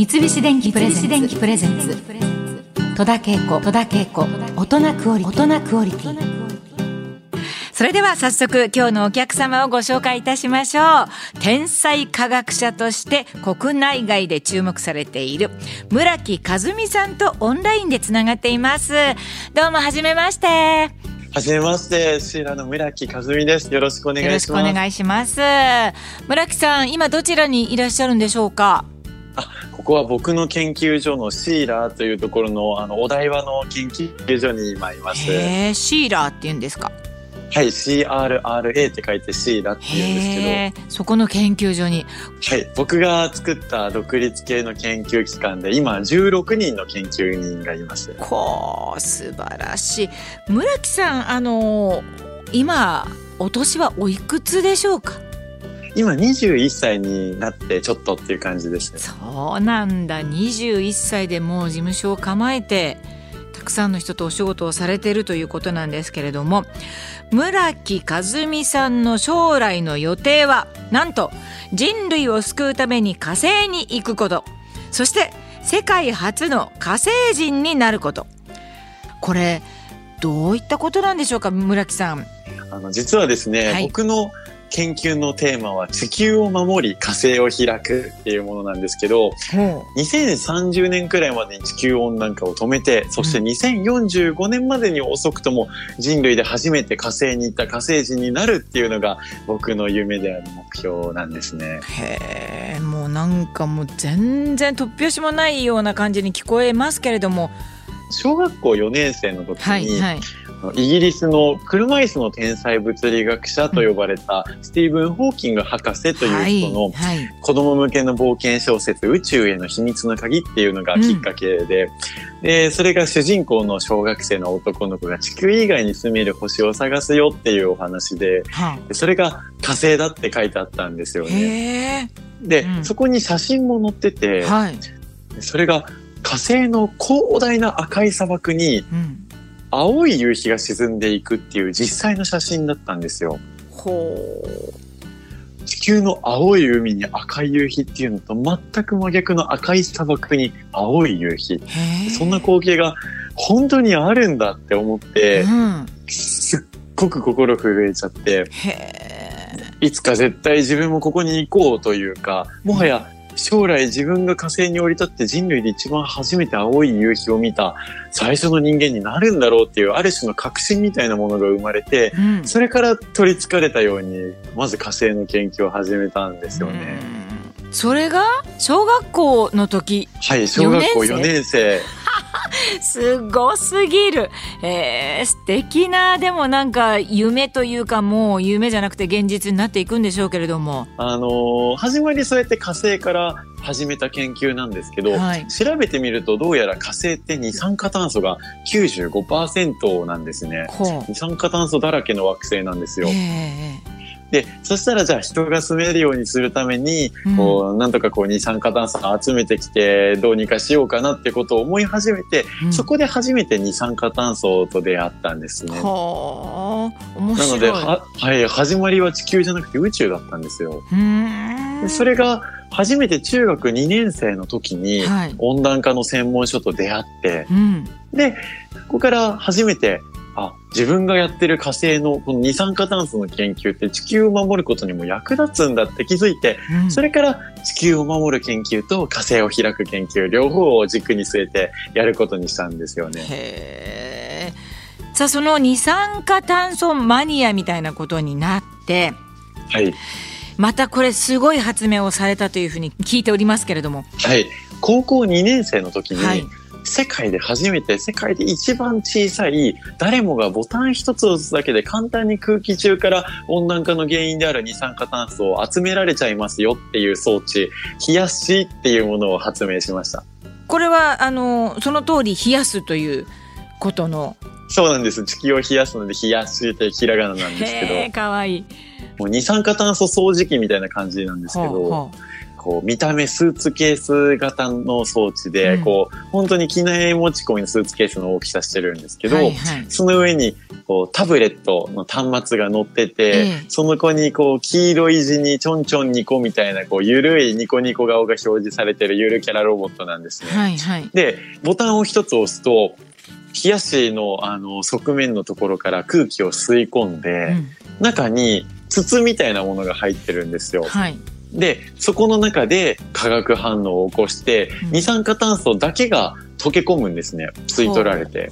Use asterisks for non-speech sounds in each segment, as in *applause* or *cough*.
三菱電機プレゼンツ戸田恵子戸田恵子大人クオリティそれでは早速今日のお客様をご紹介いたしましょう天才科学者として国内外で注目されている村木和美さんとオンラインでつながっていますどうもはじめましてはじめまして、シーラの村木和美です。よろしくお願いします。よろしくお願いします。村木さん、今どちらにいらっしゃるんでしょうか。あ、ここは僕の研究所のシーラーというところのあのお台場の研究所に今います。へシーラーって言うんですか？はい、CRRA って書いてシーラって言うんですけど。そこの研究所に。はい、僕が作った独立系の研究機関で、今16人の研究人がいます。こう、素晴らしい。村木さん、あの、今、お年はおいくつでしょうか？今21歳になってちょっとっていう感じですね。そうなんだ。21歳でもう事務所を構えて、たくさんの人とお仕事をされているということなんですけれども村木和美さんの将来の予定はなんと人類を救うために火星に行くことそして世界初の火星人になることこれどういったことなんでしょうか村木さん。あの実はですね、はい、僕の研究のテーマは地球を守り火星を開くっていうものなんですけど、う。ん、2030年くらいまでに地球温暖化を止めて、そして2045年までに遅くとも人類で初めて火星に行った火星人になるっていうのが僕の夢である目標なんですね。へえ、もうなんかもう全然突拍子もないような感じに聞こえますけれども、小学校4年生の時に、はいはいイギリスの車椅子の天才物理学者と呼ばれたスティーブン・ホーキング博士という人の子供向けの冒険小説宇宙への秘密の鍵っていうのがきっかけで、で、それが主人公の小学生の男の子が地球以外に住める星を探すよっていうお話で、それが火星だって書いてあったんですよね。で、うん、そこに写真も載ってて、はい、それが火星の広大な赤い砂漠に、うん青い夕日が沈んでいくっていう実際の写真だったんですよ。ほう。地球の青い海に赤い夕日っていうのと全く真逆の赤い砂漠に青い夕日。そんな光景が本当にあるんだって思って、うん、すっごく心震えちゃって、いつか絶対自分もここに行こうというか、もはや将来自分が火星に降り立って人類で一番初めて青い夕日を見た最初の人間になるんだろうっていうある種の確信みたいなものが生まれて、うん、それから取りつかれたようにまず火星の研究を始めたんですよね。それが小学校の時？はい小学校4年生 *laughs* すごすぎる。えー、素敵な、でもなんか夢というかもう夢じゃなくて現実になっていくんでしょうけれども。あのー、始まりそうやって火星から始めた研究なんですけど、はい、調べてみるとどうやら火星って二酸化炭素が95%なんですね。二酸化炭素だらけの惑星なんですよ。えーで、そしたらじゃあ人が住めるようにするために、こう、なんとかこう二酸化炭素を集めてきて、どうにかしようかなってことを思い始めて、うん、そこで初めて二酸化炭素と出会ったんですね。はあ、面白い。なので、は、はい、始まりは地球じゃなくて宇宙だったんですよ。でそれが、初めて中学2年生の時に温暖化の専門書と出会って、はいうん、で、ここから初めてあ、自分がやってる火星のこの二酸化炭素の研究って地球を守ることにも役立つんだって気づいて、うん、それから地球を守る研究と火星を開く研究両方を軸に据えてやることにしたんですよね。へさあその二酸化炭素マニアみたいなことになって、はい、またこれすごい発明をされたというふうに聞いておりますけれども。はい、高校2年生の時に、はい世界で初めて、世界で一番小さい、誰もがボタン一つ押すだけで簡単に空気中から温暖化の原因である二酸化炭素を集められちゃいますよっていう装置、冷やしっていうものを発明しました。これは、あの、その通り冷やすということの。そうなんです。地球を冷やすので、冷やしってひらがななんですけど。かわいい。もう二酸化炭素掃除機みたいな感じなんですけど、ほうほうこう、見た目スーツケース型の装置で、うん、こう、本当に機内持ち込みのスーツケースの大きさしてるんですけど、はいはい、その上に、こう、タブレットの端末が乗ってて、えその子にこう、黄色い字にちょんちょんニコみたいな、こう、ゆるいニコニコ顔が表示されてるゆるキャラロボットなんですね。はいはい、で、ボタンを一つ押すと、冷やしのあの側面のところから空気を吸い込んで、うん、中に筒みたいなものが入ってるんですよ。はい、でそこの中で化学反応を起こして、うん、二酸化炭素だけが溶け込むんですね吸い取られて。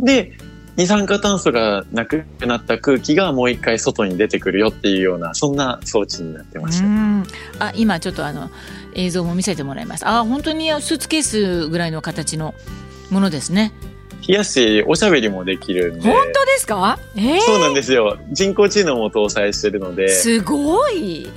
で二酸化炭素がなくなった空気がもう一回外に出てくるよっていうようなそんな装置になってました。あ今ちょっとあの映像も見せてもらいます。あ本当にスーツケースぐらいの形のものですね。冷やしおしゃべりもできるんで。本当ですか、えー、そうなんですよ。人工知能も搭載してるので。すごい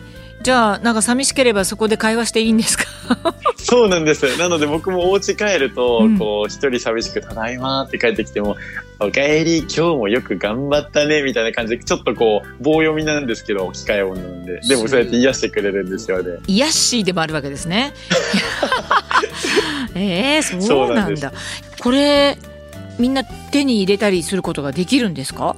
じゃあなんか寂しければそこで会話していいんですか？*laughs* そうなんです。なので僕もお家帰ると、うん、こう一人寂しく「ただいま」って帰ってきても「おかえり今日もよく頑張ったね」みたいな感じでちょっとこう棒読みなんですけど機械音なんで。でもそうやって癒してくれるんですよね。癒しでもあるわけですね。*laughs* ええー、そうなんだこれみんな手に入れたりすることができるんですか？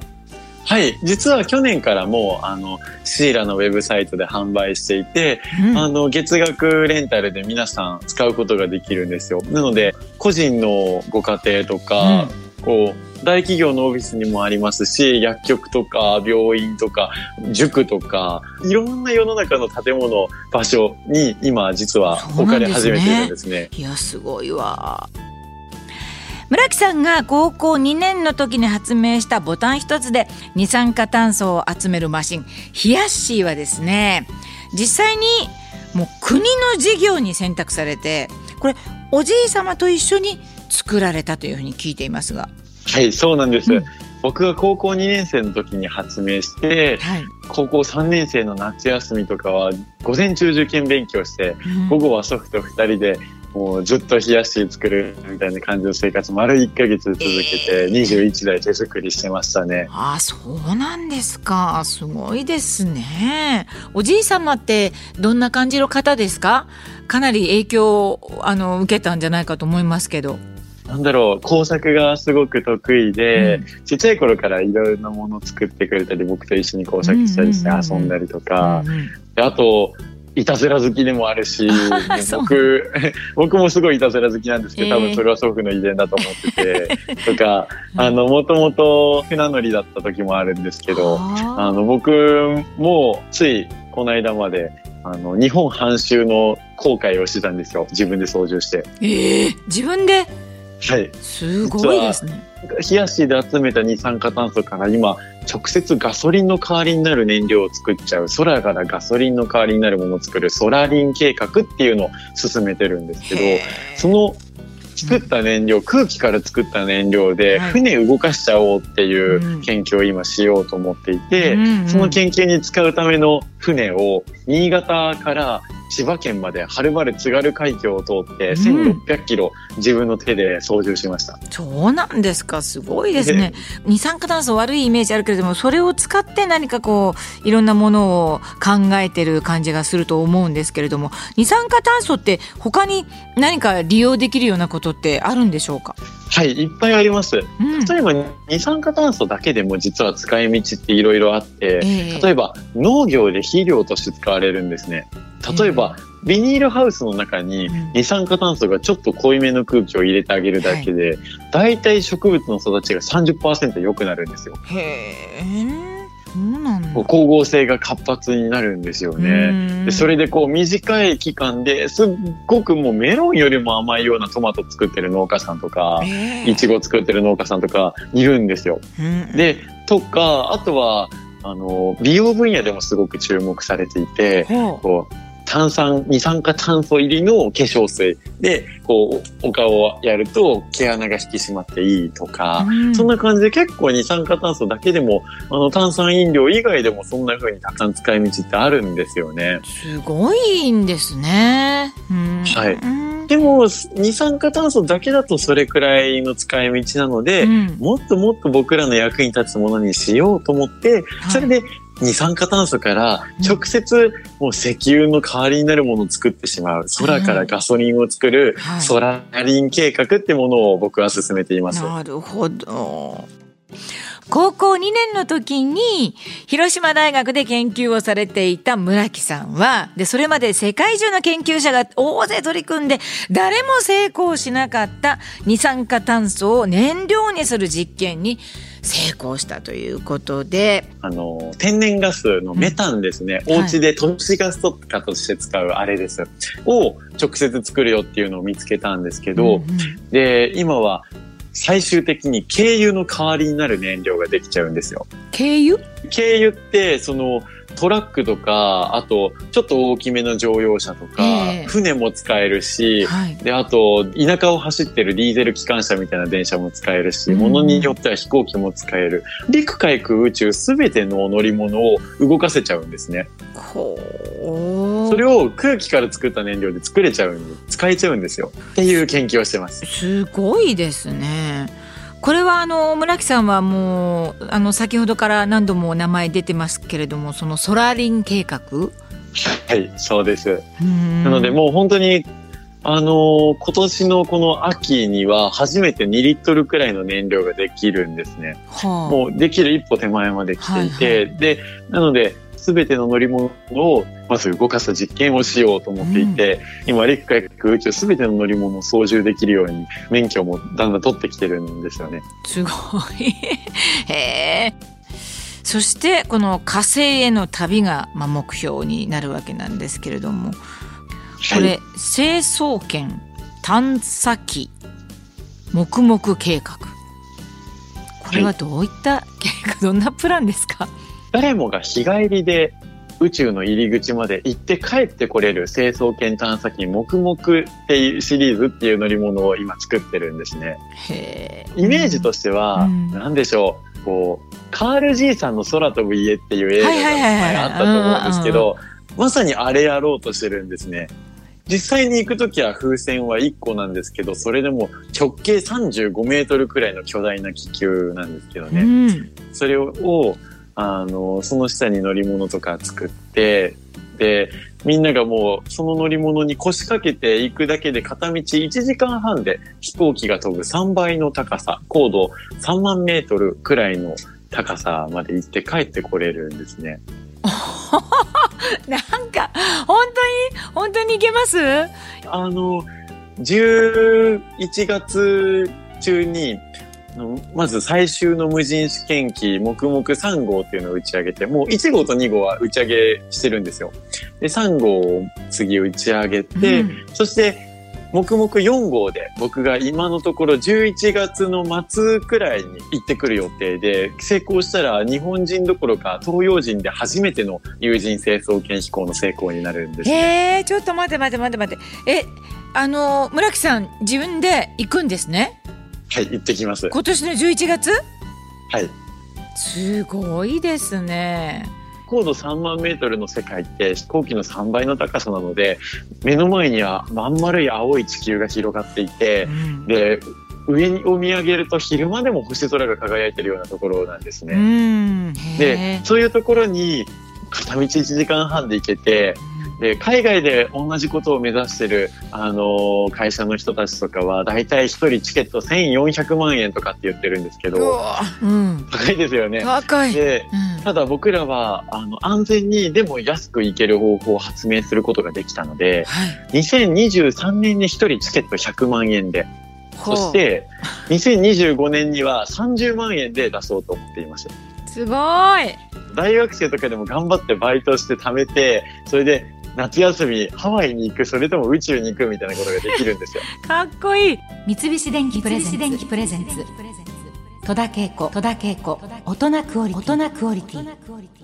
はい。実は去年からもう、あの、シーラのウェブサイトで販売していて、うん、あの、月額レンタルで皆さん使うことができるんですよ。なので、個人のご家庭とか、うん、こう、大企業のオフィスにもありますし、薬局とか病院とか塾とか、いろんな世の中の建物、場所に今実は置かれ始めているんですね。すねいや、すごいわ。村木さんが高校2年の時に発明したボタン一つで二酸化炭素を集めるマシンヒヤッシーはですね実際にもう国の事業に選択されてこれおじい様と一緒に作られたというふうに聞いていますが。はいそうなんです、うん、僕が高校2年生の時に発明して、はい、高校3年生の夏休みとかは午前中受験勉強して、うん、午後は祖父と2人でもうずっと冷やし作るみたいな感じの生活丸1か月続けて21台手作りしてましたね。えー、あそうなんですか。すごいですね。おじい様ってどんな感じの方ですか？かなり影響をあの受けたんじゃないかと思いますけど。なんだろう工作がすごく得意で、うん、ちっちゃい頃からいろんなものを作ってくれたり僕と一緒に工作したりして遊んだりとか、あといたずら好きでもあるし *laughs* 僕 *laughs* 僕もすごいいたずら好きなんですけど、多分それは祖父の遺伝だと思ってて *laughs* とかあのもともと船乗りだった時もあるんですけどあの僕もついこの間まであの日本半周の航海をしてたんですよ。自分で操縦して。えー、自分で？はい。すごいですね。冷やしで集めた二酸化炭素から今直接ガソリンの代わりになる燃料を作っちゃう空からガソリンの代わりになるものを作るソラリン計画っていうのを進めてるんですけどその作った燃料、空気から作った燃料で船動かしちゃおうっていう研究を今しようと思っていて、その研究に使うための船を新潟から千葉県まではるばる津軽海峡を通って1600キロ自分の手で操縦しました、うん、そうなんですか。すごいですね。二酸化炭素悪いイメージあるけれどもそれを使って何かこういろんなものを考えてる感じがすると思うんですけれども二酸化炭素って他に何か利用できるようなことってあるんでしょうか？はい、いっぱいあります。うん、例えば二酸化炭素だけでも実は使い道っていろいろあって、えー、例えば農業で肥料として使われるんですね。例えば、えー、ビニールハウスの中に二酸化炭素がちょっと濃いめの空気を入れてあげるだけで、はい、大体植物の育ちが30%良くなるんですよ。へー光合成が活発になるんですよね。でそれでこう短い期間ですっごくもうメロンよりも甘いようなトマト作ってる農家さんとか、いちご作ってる農家さんとかいるんですよ。で、とか、あとは、あの、美容分野でもすごく注目されていて、こう炭酸、二酸化炭素入りの化粧水。で、こう、お顔をやると毛穴が引き締まっていいとか、うん、そんな感じで結構二酸化炭素だけでも、あの、炭酸飲料以外でもそんな風にたくさん使い道ってあるんですよね。すごいんですね。うん、はい。でも、二酸化炭素だけだとそれくらいの使い道なので、うん、もっともっと僕らの役に立つものにしようと思って、はい、それで二酸化炭素から直接もう石油の代わりになるものを作ってしまう、空からガソリンを作るソラリン計画ってものを僕は進めています。なるほど。高校2年の時に広島大学で研究をされていた村木さんはでそれまで世界中の研究者が大勢取り組んで誰も成功しなかった二酸化炭素を燃料にする実験に成功したということで。あの天然ガスのメタンですね、うん、お家で都市ガスとかとして使うあれです、はい、を直接作るよっていうのを見つけたんですけど、うんうん、で今は最終的に軽油の代わりになる燃料ができちゃうんですよ。軽油軽油ってそのトラックとかあとちょっと大きめの乗用車とか、えー、船も使えるし、はい、であと田舎を走ってるディーゼル機関車みたいな電車も使えるし、うん、ものによっては飛行機も使える陸海空宇宙すべての乗り物を動かせちゃうんですね。それを空気から作った燃料で作れちゃうんで使えちゃうんですよっていう研究をしてます。すごいですね。これはあの村木さんはもうあの先ほどから何度も名前出てますけれどもそのソラリン計画。はいそうです。なのでもう本当にあの今年のこの秋には初めて2リットルくらいの燃料ができるんですね、はあ、もうできる一歩手前まで来ていて、はいはい、でなので全ての乗り物をまず動かす実験をしようと思っていて、うん、今陸海空宇宙全ての乗り物を操縦できるように免許もだんだん取ってきてるんですよね。すごい。*laughs* へえ。そしてこの火星への旅が、まあ、目標になるわけなんですけれどもこれ、はい、成層圏探査機黙々計画。これはどういった計画、はい、どんなプランですか？誰もが日帰りで宇宙の入り口まで行って帰ってこれる成層圏探査機黙々っていうシリーズっていう乗り物を今作ってるんですね。イメージとしては、何でしょう、こう、カール爺さんの空飛ぶ家っていう映画が前あったと思うんですけど、まさにあれやろうとしてるんですね。実際に行くときは風船は1個なんですけど、それでも直径35メートルくらいの巨大な気球なんですけどね。うん、それをあの、その下に乗り物とか作って、で、みんながもうその乗り物に腰掛けていくだけで片道1時間半で飛行機が飛ぶ3倍の高さ、高度3万メートルくらいの高さまで行って帰ってこれるんですね。*laughs* なんか、本当に、本当に行けます？あの、11月中に、まず最終の無人試験機、黙々3号っていうのを打ち上げて、もう1号と2号は打ち上げしてるんですよ。で、3号を次打ち上げて、うん、そして、黙々4号で僕が今のところ11月の末くらいに行ってくる予定で、成功したら日本人どころか東洋人で初めての有人清掃圏飛行の成功になるんです、ね。へえ、ちょっと待って待って待って待って。え、あの、村木さん自分で行くんですね？はい行ってきます。今年の11月？はい。すごいですね。高度3万メートルの世界って飛行機の3倍の高さなので目の前にはまん丸い青い地球が広がっていて、うん、で上を見上げると昼間でも星空が輝いてるようなところなんですね。でそういうところに片道1時間半で行けてで海外で同じことを目指してる、あのー、会社の人たちとかは大体1人チケット1400万円とかって言ってるんですけど、うん、高いですよね。高い。で、うん、ただ僕らはあの安全にでも安く行ける方法を発明することができたので、はい、2023年に1人チケット100万円で。そして、2025年には30万円で出そうと思っています。すごい。大学生とかでも頑張ってバイトして貯めて、それで夏休みハワイに行くそれとも宇宙に行くみたいなことができるんですよ。*laughs* かっこいい。三菱電機プレゼンツ。戸田恵子。戸田恵子。大人クオリティ